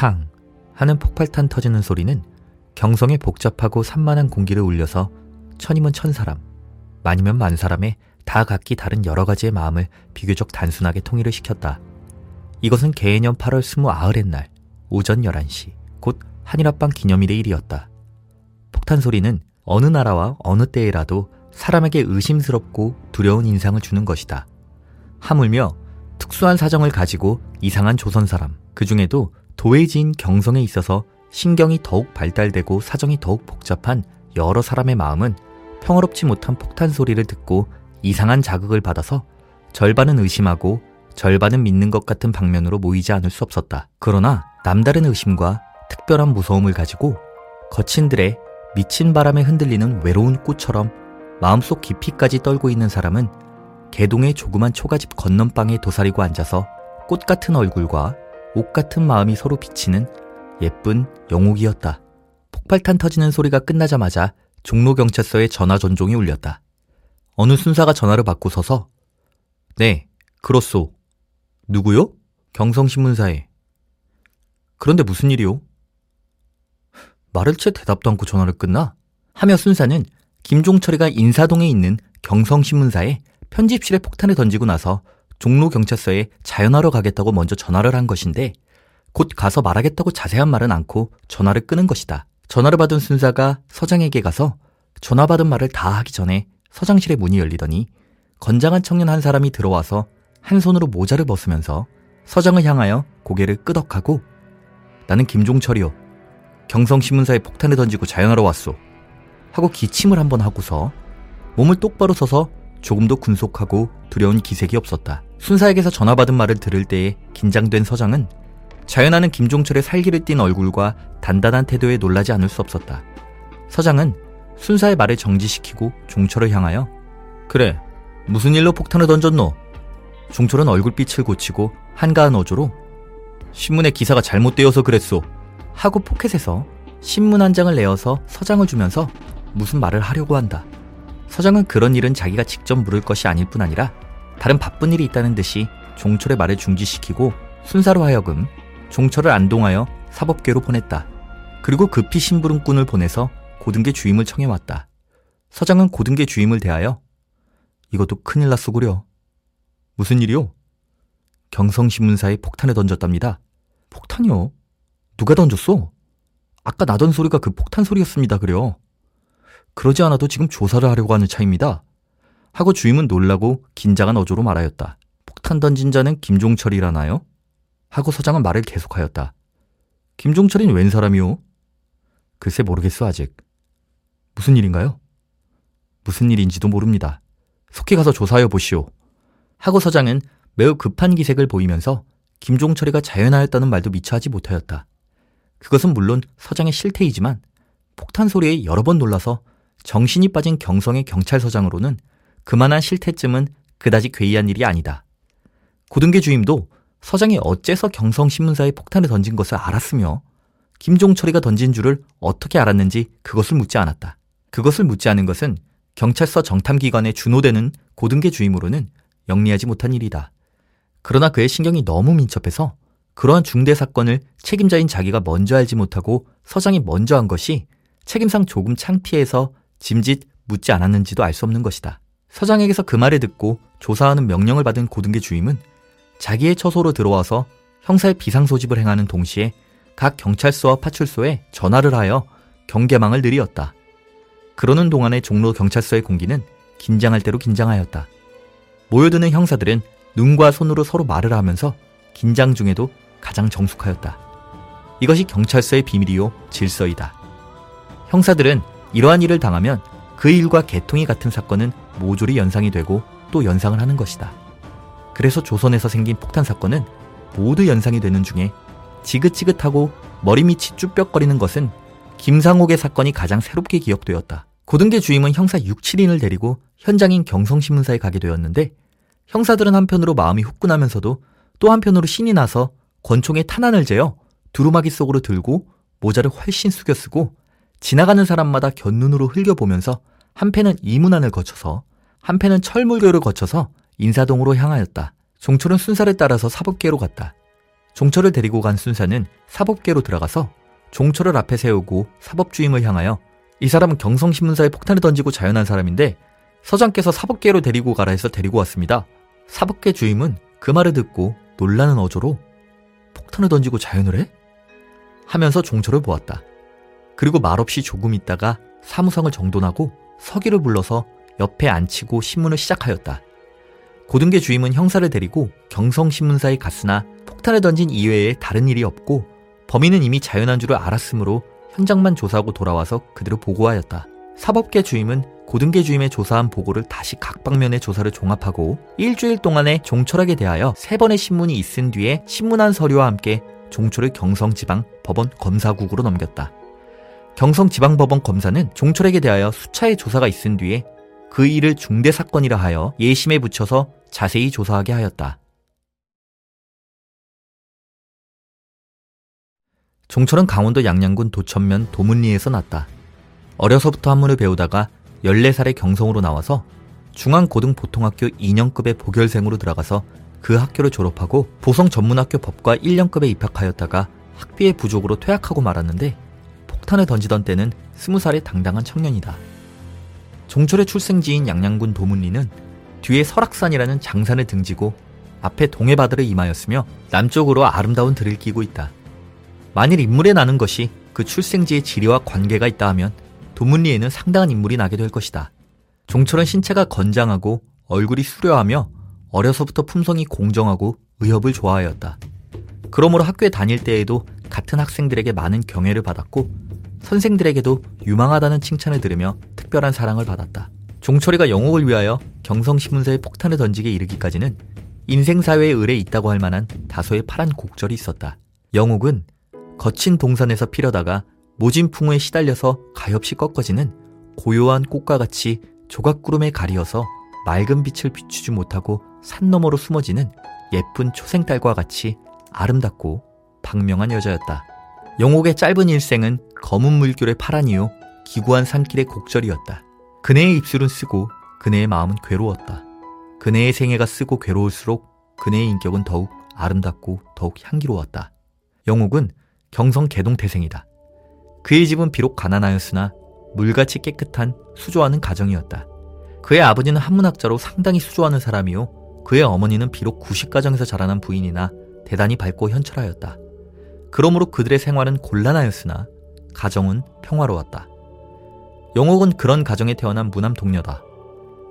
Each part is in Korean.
탕 하는 폭발탄 터지는 소리는 경성의 복잡하고 산만한 공기를 울려서 천이면 천 사람, 많이면 만 사람의 다 각기 다른 여러 가지의 마음을 비교적 단순하게 통일을 시켰다. 이것은 개해년 8월 29의 날 오전 11시 곧 한일합방 기념일의 일이었다. 폭탄 소리는 어느 나라와 어느 때에라도 사람에게 의심스럽고 두려운 인상을 주는 것이다. 하물며 특수한 사정을 가지고 이상한 조선 사람, 그 중에도 도회지인 경성에 있어서 신경이 더욱 발달되고 사정이 더욱 복잡한 여러 사람의 마음은 평화롭지 못한 폭탄 소리를 듣고 이상한 자극을 받아서 절반은 의심하고 절반은 믿는 것 같은 방면으로 모이지 않을 수 없었다. 그러나 남다른 의심과 특별한 무서움을 가지고 거친들의 미친 바람에 흔들리는 외로운 꽃처럼 마음속 깊이까지 떨고 있는 사람은 개동의 조그만 초가집 건넌방에 도사리고 앉아서 꽃 같은 얼굴과 옷 같은 마음이 서로 비치는 예쁜 영옥이었다. 폭발탄 터지는 소리가 끝나자마자 종로경찰서에 전화 전종이 울렸다. 어느 순사가 전화를 받고 서서 네, 그렇소. 누구요? 경성신문사에. 그런데 무슨 일이요? 말을 채 대답도 않고 전화를 끊나? 하며 순사는 김종철이가 인사동에 있는 경성신문사에 편집실에 폭탄을 던지고 나서 종로 경찰서에 자연하러 가겠다고 먼저 전화를 한 것인데 곧 가서 말하겠다고 자세한 말은 않고 전화를 끄는 것이다. 전화를 받은 순사가 서장에게 가서 전화 받은 말을 다 하기 전에 서장실의 문이 열리더니 건장한 청년 한 사람이 들어와서 한 손으로 모자를 벗으면서 서장을 향하여 고개를 끄덕하고 나는 김종철이요. 경성신문사에 폭탄을 던지고 자연하러 왔소. 하고 기침을 한번 하고서 몸을 똑바로 서서 조금도 군속하고 두려운 기색이 없었다. 순사에게서 전화받은 말을 들을 때에 긴장된 서장은 자연하는 김종철의 살기를 띤 얼굴과 단단한 태도에 놀라지 않을 수 없었다. 서장은 순사의 말을 정지시키고 종철을 향하여 그래 무슨 일로 폭탄을 던졌노? 종철은 얼굴빛을 고치고 한가한 어조로 신문에 기사가 잘못되어서 그랬소 하고 포켓에서 신문 한 장을 내어서 서장을 주면서 무슨 말을 하려고 한다. 서장은 그런 일은 자기가 직접 물을 것이 아닐 뿐 아니라 다른 바쁜 일이 있다는 듯이 종철의 말을 중지시키고 순사로 하여금 종철을 안동하여 사법계로 보냈다. 그리고 급히 심부름꾼을 보내서 고등계 주임을 청해왔다. 서장은 고등계 주임을 대하여 이것도 큰일 났소구려. 무슨 일이요? 경성신문사에 폭탄을 던졌답니다. 폭탄이요? 누가 던졌소? 아까 나던 소리가 그 폭탄 소리였습니다, 그래요. 그러지 않아도 지금 조사를 하려고 하는 차입니다. 하고 주임은 놀라고 긴장한 어조로 말하였다. 폭탄 던진 자는 김종철이라나요? 하고 서장은 말을 계속하였다. 김종철인 웬 사람이오? 글쎄 모르겠어 아직. 무슨 일인가요? 무슨 일인지도 모릅니다. 속히 가서 조사하여 보시오. 하고 서장은 매우 급한 기색을 보이면서 김종철이가 자연하였다는 말도 미처 하지 못하였다. 그것은 물론 서장의 실태이지만 폭탄 소리에 여러 번 놀라서 정신이 빠진 경성의 경찰서장으로는 그만한 실태쯤은 그다지 괴이한 일이 아니다. 고등계 주임도 서장이 어째서 경성신문사에 폭탄을 던진 것을 알았으며 김종철이가 던진 줄을 어떻게 알았는지 그것을 묻지 않았다. 그것을 묻지 않은 것은 경찰서 정탐기관에 준호되는 고등계 주임으로는 영리하지 못한 일이다. 그러나 그의 신경이 너무 민첩해서 그러한 중대 사건을 책임자인 자기가 먼저 알지 못하고 서장이 먼저 한 것이 책임상 조금 창피해서 짐짓 묻지 않았는지도 알 수 없는 것이다. 서장에게서 그 말을 듣고 조사하는 명령을 받은 고등계 주임은 자기의 처소로 들어와서 형사의 비상소집을 행하는 동시에 각 경찰서와 파출소에 전화를 하여 경계망을 늘이었다. 그러는 동안에 종로 경찰서의 공기는 긴장할 대로 긴장하였다. 모여드는 형사들은 눈과 손으로 서로 말을 하면서 긴장 중에도 가장 정숙하였다. 이것이 경찰서의 비밀이요 질서이다. 형사들은 이러한 일을 당하면 그 일과 개통이 같은 사건은 모조리 연상이 되고 또 연상을 하는 것이다. 그래서 조선에서 생긴 폭탄 사건은 모두 연상이 되는 중에 지긋지긋하고 머리 밑이 쭈뼛거리는 것은 김상옥의 사건이 가장 새롭게 기억되었다. 고등계 주임은 형사 6, 7인을 데리고 현장인 경성신문사에 가게 되었는데 형사들은 한편으로 마음이 후끈하면서도 또 한편으로 신이 나서 권총에 탄환을 재어 두루마기 속으로 들고 모자를 훨씬 숙여 쓰고 지나가는 사람마다 곁눈으로 흘겨보면서 한패는 이문안을 거쳐서 한 패는 철물교를 거쳐서 인사동으로 향하였다. 종철은 순사를 따라서 사법계로 갔다. 종철을 데리고 간 순사는 사법계로 들어가서 종철을 앞에 세우고 사법주임을 향하여 이 사람은 경성신문사에 폭탄을 던지고 자연한 사람인데 서장께서 사법계로 데리고 가라 해서 데리고 왔습니다. 사법계 주임은 그 말을 듣고 놀라는 어조로 폭탄을 던지고 자연을 해? 하면서 종철을 보았다. 그리고 말없이 조금 있다가 사무성을 정돈하고 서기를 불러서 옆에 앉히고 신문을 시작하였다. 고등계 주임은 형사를 데리고 경성신문사에 갔으나 폭탄을 던진 이외에 다른 일이 없고 범인은 이미 자연한 줄을 알았으므로 현장만 조사하고 돌아와서 그대로 보고하였다. 사법계 주임은 고등계 주임의 조사한 보고를 다시 각 방면의 조사를 종합하고 일주일 동안의 종철학에 대하여 세 번의 신문이 있은 뒤에 신문한 서류와 함께 종철을 경성지방 법원 검사국으로 넘겼다. 경성지방법원 검사는 종철에게 대하여 수차의 조사가 있은 뒤에 그 일을 중대 사건이라 하여 예심에 붙여서 자세히 조사하게 하였다. 종철은 강원도 양양군 도천면 도문리에서 났다. 어려서부터 한문을 배우다가 14살의 경성으로 나와서 중앙고등보통학교 2년급의 보결생으로 들어가서 그 학교를 졸업하고 보성 전문학교 법과 1년급에 입학하였다가 학비의 부족으로 퇴학하고 말았는데 폭탄을 던지던 때는 20살의 당당한 청년이다. 종철의 출생지인 양양군 도문리는 뒤에 설악산이라는 장산을 등지고 앞에 동해바다를 임하였으며 남쪽으로 아름다운 들을 끼고 있다. 만일 인물에 나는 것이 그 출생지의 지리와 관계가 있다 하면 도문리에는 상당한 인물이 나게 될 것이다. 종철은 신체가 건장하고 얼굴이 수려하며 어려서부터 품성이 공정하고 의협을 좋아하였다. 그러므로 학교에 다닐 때에도 같은 학생들에게 많은 경애를 받았고 선생들에게도 유망하다는 칭찬을 들으며 특별한 사랑을 받았다. 종철이가 영옥을 위하여 경성신문사에 폭탄을 던지게 이르기까지는 인생사회의 을에 있다고 할 만한 다소의 파란 곡절이 있었다. 영옥은 거친 동산에서 피려다가 모진 풍우에 시달려서 가엾이 꺾어지는 고요한 꽃과 같이 조각구름에 가리어서 맑은 빛을 비추지 못하고 산 너머로 숨어지는 예쁜 초생딸과 같이 아름답고 박명한 여자였다. 영옥의 짧은 일생은 검은 물결의 파란 이요 기구한 산길의 곡절이었다. 그네의 입술은 쓰고 그네의 마음은 괴로웠다. 그네의 생애가 쓰고 괴로울수록 그네의 인격은 더욱 아름답고 더욱 향기로웠다. 영옥은 경성 개동태생이다. 그의 집은 비록 가난하였으나 물같이 깨끗한 수조하는 가정이었다. 그의 아버지는 한문학자로 상당히 수조하는 사람이요. 그의 어머니는 비록 구식가정에서 자라난 부인이나 대단히 밝고 현철하였다. 그러므로 그들의 생활은 곤란하였으나 가정은 평화로웠다. 영옥은 그런 가정에 태어난 무남 동녀다.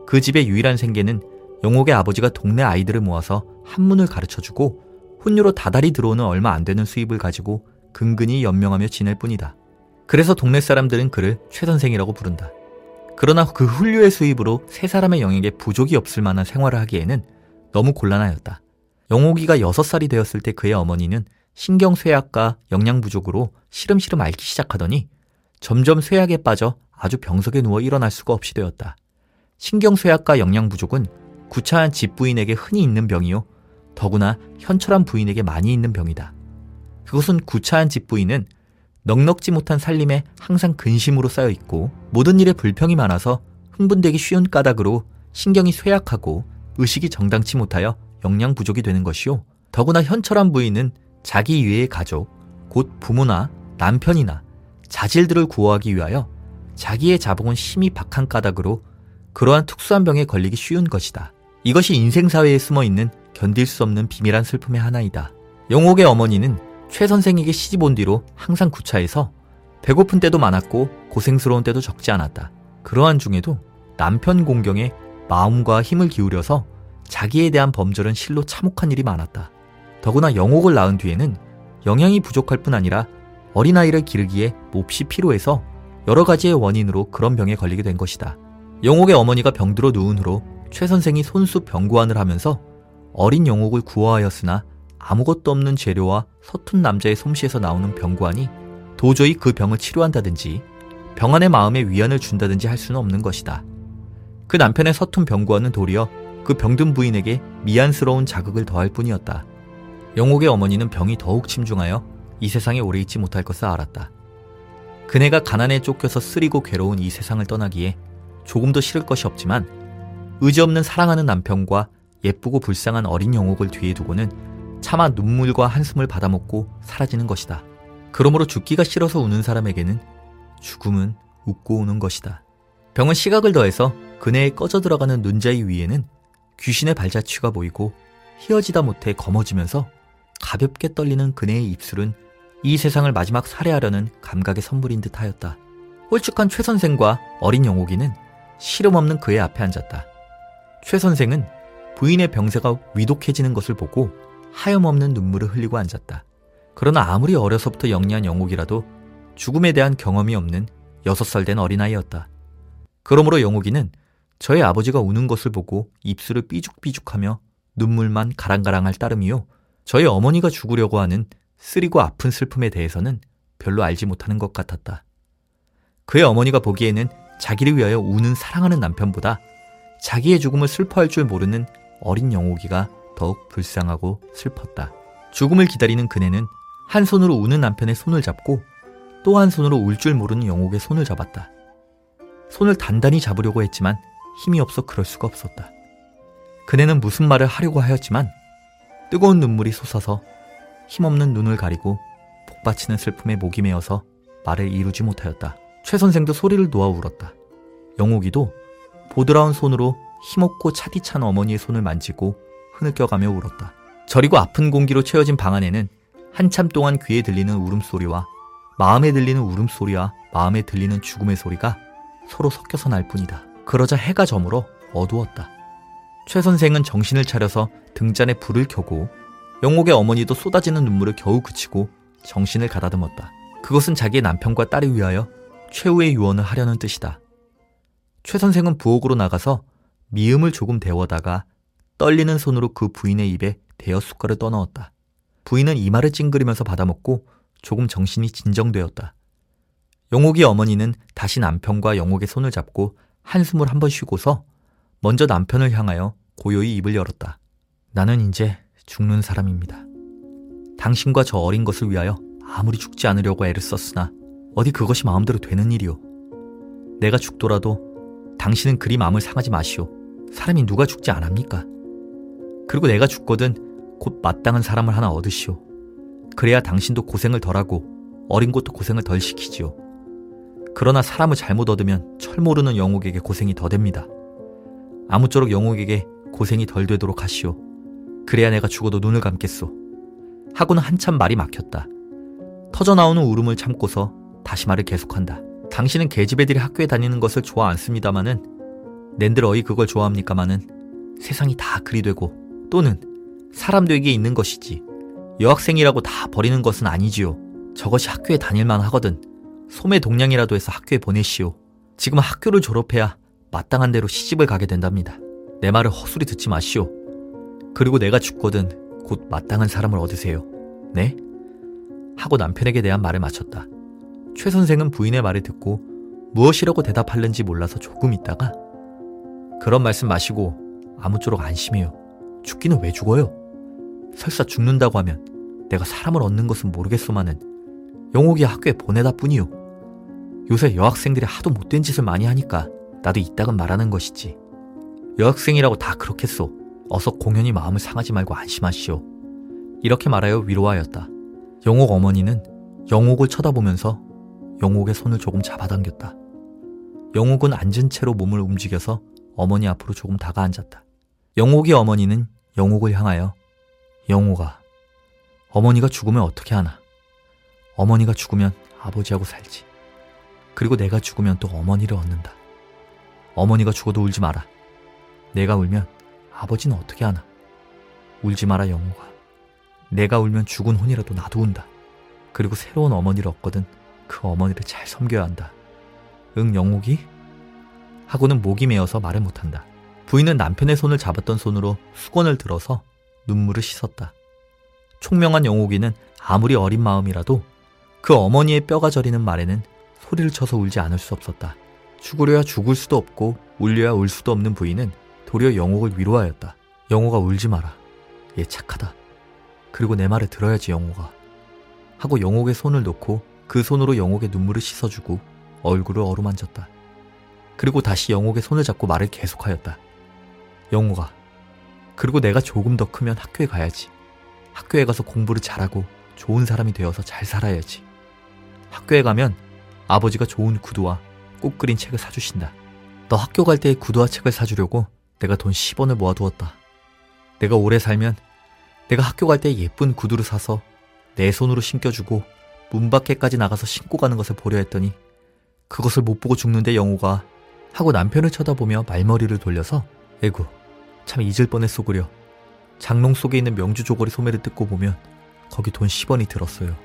그 집의 유일한 생계는 영옥의 아버지가 동네 아이들을 모아서 한문을 가르쳐주고 훈유로 다달이 들어오는 얼마 안 되는 수입을 가지고 근근히 연명하며 지낼 뿐이다. 그래서 동네 사람들은 그를 최 선생이라고 부른다. 그러나 그 훈류의 수입으로 세 사람의 영역에 부족이 없을 만한 생활을 하기에는 너무 곤란하였다. 영옥이가 6살이 되었을 때 그의 어머니는 신경 쇠약과 영양 부족으로 시름시름 앓기 시작하더니 점점 쇠약에 빠져 아주 병석에 누워 일어날 수가 없이 되었다. 신경 쇠약과 영양 부족은 구차한 집 부인에게 흔히 있는 병이요. 더구나 현철한 부인에게 많이 있는 병이다. 그것은 구차한 집 부인은 넉넉지 못한 살림에 항상 근심으로 쌓여 있고 모든 일에 불평이 많아서 흥분되기 쉬운 까닭으로 신경이 쇠약하고 의식이 정당치 못하여 영양 부족이 되는 것이요. 더구나 현철한 부인은 자기 위의 가족, 곧 부모나 남편이나 자질들을 구호하기 위하여 자기의 자봉은 심히 박한 까닭으로 그러한 특수한 병에 걸리기 쉬운 것이다. 이것이 인생사회에 숨어 있는 견딜 수 없는 비밀한 슬픔의 하나이다. 영옥의 어머니는 최 선생에게 시집 온 뒤로 항상 구차해서 배고픈 때도 많았고 고생스러운 때도 적지 않았다. 그러한 중에도 남편 공경에 마음과 힘을 기울여서 자기에 대한 범절은 실로 참혹한 일이 많았다. 더구나 영옥을 낳은 뒤에는 영양이 부족할 뿐 아니라 어린아이를 기르기에 몹시 피로해서 여러 가지의 원인으로 그런 병에 걸리게 된 것이다. 영옥의 어머니가 병들어 누운 후로 최 선생이 손수 병구안을 하면서 어린 영옥을 구호하였으나 아무것도 없는 재료와 서툰 남자의 솜씨에서 나오는 병구안이 도저히 그 병을 치료한다든지 병안의 마음에 위안을 준다든지 할 수는 없는 것이다. 그 남편의 서툰 병구안은 도리어 그 병든 부인에게 미안스러운 자극을 더할 뿐이었다. 영옥의 어머니는 병이 더욱 침중하여 이 세상에 오래 있지 못할 것을 알았다. 그네가 가난에 쫓겨서 쓰리고 괴로운 이 세상을 떠나기에 조금도 싫을 것이 없지만 의지 없는 사랑하는 남편과 예쁘고 불쌍한 어린 영옥을 뒤에 두고는 차마 눈물과 한숨을 받아먹고 사라지는 것이다. 그러므로 죽기가 싫어서 우는 사람에게는 죽음은 웃고 오는 것이다. 병은 시각을 더해서 그네에 꺼져 들어가는 눈자위 위에는 귀신의 발자취가 보이고 휘어지다 못해 검어지면서 가볍게 떨리는 그네의 입술은 이 세상을 마지막 살해하려는 감각의 선물인 듯 하였다. 홀쭉한 최 선생과 어린 영옥이는 시름 없는 그의 앞에 앉았다. 최 선생은 부인의 병세가 위독해지는 것을 보고 하염없는 눈물을 흘리고 앉았다. 그러나 아무리 어려서부터 영리한 영옥이라도 죽음에 대한 경험이 없는 6살 된 어린아이였다. 그러므로 영옥이는 저의 아버지가 우는 것을 보고 입술을 삐죽삐죽하며 눈물만 가랑가랑할 따름이요. 저희 어머니가 죽으려고 하는 쓰리고 아픈 슬픔에 대해서는 별로 알지 못하는 것 같았다. 그의 어머니가 보기에는 자기를 위하여 우는 사랑하는 남편보다 자기의 죽음을 슬퍼할 줄 모르는 어린 영옥이가 더욱 불쌍하고 슬펐다. 죽음을 기다리는 그네는 한 손으로 우는 남편의 손을 잡고 또 한 손으로 울 줄 모르는 영옥의 손을 잡았다. 손을 단단히 잡으려고 했지만 힘이 없어 그럴 수가 없었다. 그네는 무슨 말을 하려고 하였지만 뜨거운 눈물이 솟아서 힘없는 눈을 가리고 복받치는 슬픔에 목이 메어서 말을 이루지 못하였다. 최 선생도 소리를 놓아 울었다. 영옥이도 보드라운 손으로 힘없고 차디찬 어머니의 손을 만지고 흐느껴가며 울었다. 저리고 아픈 공기로 채워진 방 안에는 한참 동안 귀에 들리는 울음소리와 마음에 들리는 울음소리와 마음에 들리는 죽음의 소리가 서로 섞여서 날 뿐이다. 그러자 해가 저물어 어두웠다. 최 선생은 정신을 차려서 등잔에 불을 켜고 영옥의 어머니도 쏟아지는 눈물을 겨우 그치고 정신을 가다듬었다. 그것은 자기의 남편과 딸을 위하여 최후의 유언을 하려는 뜻이다. 최 선생은 부엌으로 나가서 미음을 조금 데워다가 떨리는 손으로 그 부인의 입에 대여 숟갈을 떠넣었다. 부인은 이마를 찡그리면서 받아먹고 조금 정신이 진정되었다. 영옥이 어머니는 다시 남편과 영옥의 손을 잡고 한숨을 한 번 쉬고서 먼저 남편을 향하여 고요히 입을 열었다. 나는 이제 죽는 사람입니다. 당신과 저 어린 것을 위하여 아무리 죽지 않으려고 애를 썼으나 어디 그것이 마음대로 되는 일이오. 내가 죽더라도 당신은 그리 마음을 상하지 마시오. 사람이 누가 죽지 않합니까? 그리고 내가 죽거든 곧 마땅한 사람을 하나 얻으시오. 그래야 당신도 고생을 덜하고 어린 것도 고생을 덜 시키지요. 그러나 사람을 잘못 얻으면 철 모르는 영옥에게 고생이 더 됩니다. 아무쪼록 영옥에게 고생이 덜 되도록 하시오. 그래야 내가 죽어도 눈을 감겠소. 하고는 한참 말이 막혔다. 터져나오는 울음을 참고서 다시 말을 계속한다. 당신은 계집애들이 학교에 다니는 것을 좋아 않습니다마는 낸들 어이 그걸 좋아합니까마는 세상이 다 그리 되고 또는 사람 되기에 있는 것이지 여학생이라고 다 버리는 것은 아니지요. 저것이 학교에 다닐만 하거든. 소매 동량이라도 해서 학교에 보내시오. 지금 학교를 졸업해야 마땅한 대로 시집을 가게 된답니다. 내 말을 헛소리 듣지 마시오. 그리고 내가 죽거든 곧 마땅한 사람을 얻으세요. 네? 하고 남편에게 대한 말을 마쳤다. 최 선생은 부인의 말을 듣고 무엇이라고 대답할는지 몰라서 조금 있다가 그런 말씀 마시고 아무쪼록 안심해요. 죽기는 왜 죽어요? 설사 죽는다고 하면 내가 사람을 얻는 것은 모르겠소만은 영옥이 학교에 보내다 뿐이요. 요새 여학생들이 하도 못된 짓을 많이 하니까 나도 이따금 말하는 것이지. 여학생이라고 다 그렇겠소. 어서 공연히 마음을 상하지 말고 안심하시오. 이렇게 말하여 위로하였다. 영옥 어머니는 영옥을 쳐다보면서 영옥의 손을 조금 잡아당겼다. 영옥은 앉은 채로 몸을 움직여서 어머니 앞으로 조금 다가앉았다. 영옥의 어머니는 영옥을 향하여 영옥아, 어머니가 죽으면 어떻게 하나? 어머니가 죽으면 아버지하고 살지. 그리고 내가 죽으면 또 어머니를 얻는다. 어머니가 죽어도 울지 마라. 내가 울면 아버지는 어떻게 하나? 울지 마라 영호가. 내가 울면 죽은 혼이라도 나도 운다. 그리고 새로운 어머니를 얻거든 그 어머니를 잘 섬겨야 한다. 응 영옥이? 하고는 목이 메어서 말을 못한다. 부인은 남편의 손을 잡았던 손으로 수건을 들어서 눈물을 씻었다. 총명한 영옥이는 아무리 어린 마음이라도 그 어머니의 뼈가 저리는 말에는 소리를 쳐서 울지 않을 수 없었다. 죽으려야 죽을 수도 없고 울려야 울 수도 없는 부인은 도리어 영옥을 위로하였다. 영호가 울지 마라. 얘 착하다. 그리고 내 말을 들어야지 영호가. 하고 영옥의 손을 놓고 그 손으로 영옥의 눈물을 씻어주고 얼굴을 어루만졌다. 그리고 다시 영옥의 손을 잡고 말을 계속하였다. 영호가. 그리고 내가 조금 더 크면 학교에 가야지. 학교에 가서 공부를 잘하고 좋은 사람이 되어서 잘 살아야지. 학교에 가면 아버지가 좋은 구두와 꼭 그린 책을 사주신다. 너 학교 갈때 구두와 책을 사주려고 내가 돈 10원을 모아두었다. 내가 오래 살면 내가 학교 갈 때 예쁜 구두를 사서 내 손으로 신겨주고 문 밖에까지 나가서 신고 가는 것을 보려 했더니 그것을 못 보고 죽는데 영호가 하고 남편을 쳐다보며 말머리를 돌려서 에구 참 잊을 뻔했소 그려 장롱 속에 있는 명주 조거리 소매를 뜯고 보면 거기 돈 10원이 들었어요.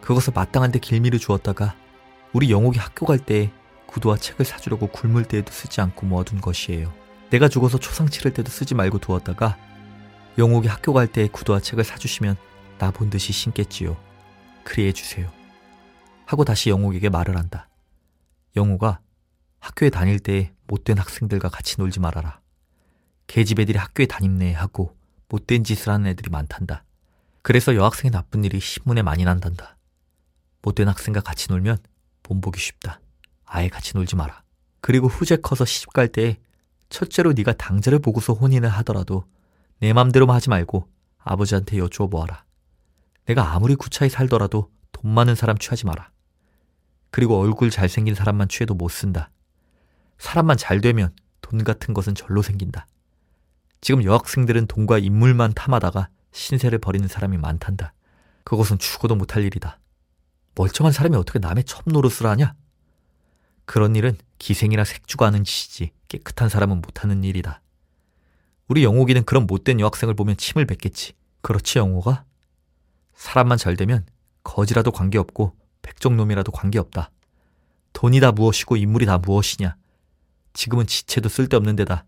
그것을 마땅한 데 길미를 주었다가 우리 영옥이 학교 갈 때 구두와 책을 사주려고 굶을 때에도 쓰지 않고 모아둔 것이에요. 내가 죽어서 초상 치를 때도 쓰지 말고 두었다가 영옥이 학교 갈 때 구두와 책을 사주시면 나 본 듯이 신겠지요. 그리 해 주세요. 하고 다시 영옥에게 말을 한다. 영호가 학교에 다닐 때 못된 학생들과 같이 놀지 말아라. 계집 애들이 학교에 다닙네 하고 못된 짓을 하는 애들이 많단다. 그래서 여학생의 나쁜 일이 신문에 많이 난단다. 못된 학생과 같이 놀면 본보기 쉽다. 아예 같이 놀지 마라. 그리고 후제 커서 시집 갈 때 첫째로 네가 당자를 보고서 혼인을 하더라도 내 맘대로만 하지 말고 아버지한테 여쭈어 보아라. 내가 아무리 구차히 살더라도 돈 많은 사람 취하지 마라. 그리고 얼굴 잘생긴 사람만 취해도 못 쓴다. 사람만 잘 되면 돈 같은 것은 절로 생긴다. 지금 여학생들은 돈과 인물만 탐하다가 신세를 버리는 사람이 많단다. 그것은 죽어도 못할 일이다. 멀쩡한 사람이 어떻게 남의 첩노릇을 하냐? 그런 일은 기생이나 색주가 하는 짓이지 깨끗한 사람은 못하는 일이다. 우리 영옥이는 그런 못된 여학생을 보면 침을 뱉겠지. 그렇지 영호가? 사람만 잘 되면 거지라도 관계없고 백종놈이라도 관계없다. 돈이 다 무엇이고 인물이 다 무엇이냐. 지금은 지체도 쓸데없는 데다.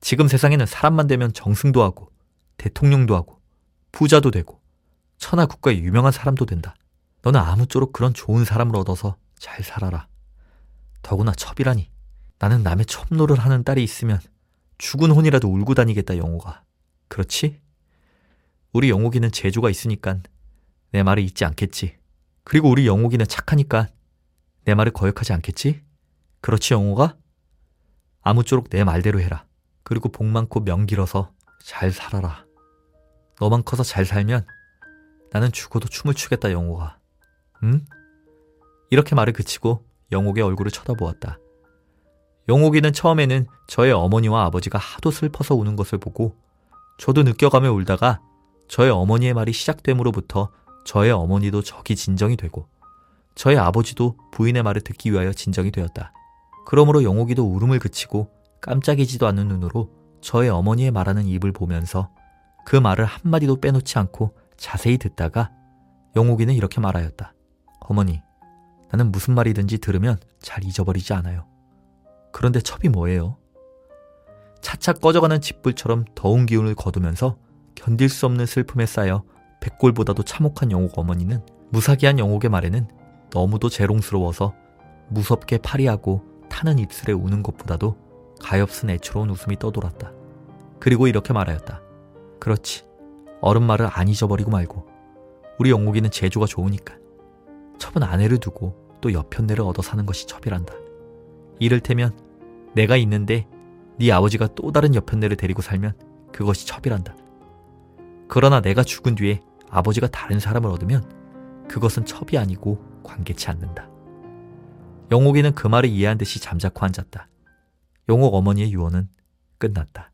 지금 세상에는 사람만 되면 정승도 하고 대통령도 하고 부자도 되고 천하 국가의 유명한 사람도 된다. 너는 아무쪼록 그런 좋은 사람을 얻어서 잘 살아라. 더구나 첩이라니. 나는 남의 첩노를 하는 딸이 있으면 죽은 혼이라도 울고 다니겠다 영호가. 그렇지? 우리 영옥이는 재주가 있으니깐 내 말을 잊지 않겠지. 그리고 우리 영옥이는 착하니까 내 말을 거역하지 않겠지? 그렇지 영호가? 아무쪼록 내 말대로 해라. 그리고 복 많고 명 길어서 잘 살아라. 너만 커서 잘 살면 나는 죽어도 춤을 추겠다 영호가. 응? 이렇게 말을 그치고 영옥의 얼굴을 쳐다보았다. 영옥이는 처음에는 저의 어머니와 아버지가 하도 슬퍼서 우는 것을 보고 저도 느껴가며 울다가 저의 어머니의 말이 시작됨으로부터 저의 어머니도 적이 진정이 되고 저의 아버지도 부인의 말을 듣기 위하여 진정이 되었다. 그러므로 영옥이도 울음을 그치고 깜짝이지도 않는 눈으로 저의 어머니의 말하는 입을 보면서 그 말을 한마디도 빼놓지 않고 자세히 듣다가 영옥이는 이렇게 말하였다. 어머니, 나는 무슨 말이든지 들으면 잘 잊어버리지 않아요. 그런데 첩이 뭐예요? 차차 꺼져가는 집불처럼 더운 기운을 거두면서 견딜 수 없는 슬픔에 쌓여 백골보다도 참혹한 영옥 어머니는 무사기한 영옥의 말에는 너무도 재롱스러워서 무섭게 파리하고 타는 입술에 우는 것보다도 가엾은 애처로운 웃음이 떠돌았다. 그리고 이렇게 말하였다. 그렇지. 어른 말을 안 잊어버리고 말고. 우리 영옥이는 재주가 좋으니까. 첩은 아내를 두고 또 여편네를 얻어 사는 것이 첩이란다. 이를테면 내가 있는데 네 아버지가 또 다른 여편네를 데리고 살면 그것이 첩이란다. 그러나 내가 죽은 뒤에 아버지가 다른 사람을 얻으면 그것은 첩이 아니고 관계치 않는다. 영옥이는 그 말을 이해한 듯이 잠자코 앉았다. 영옥 어머니의 유언은 끝났다.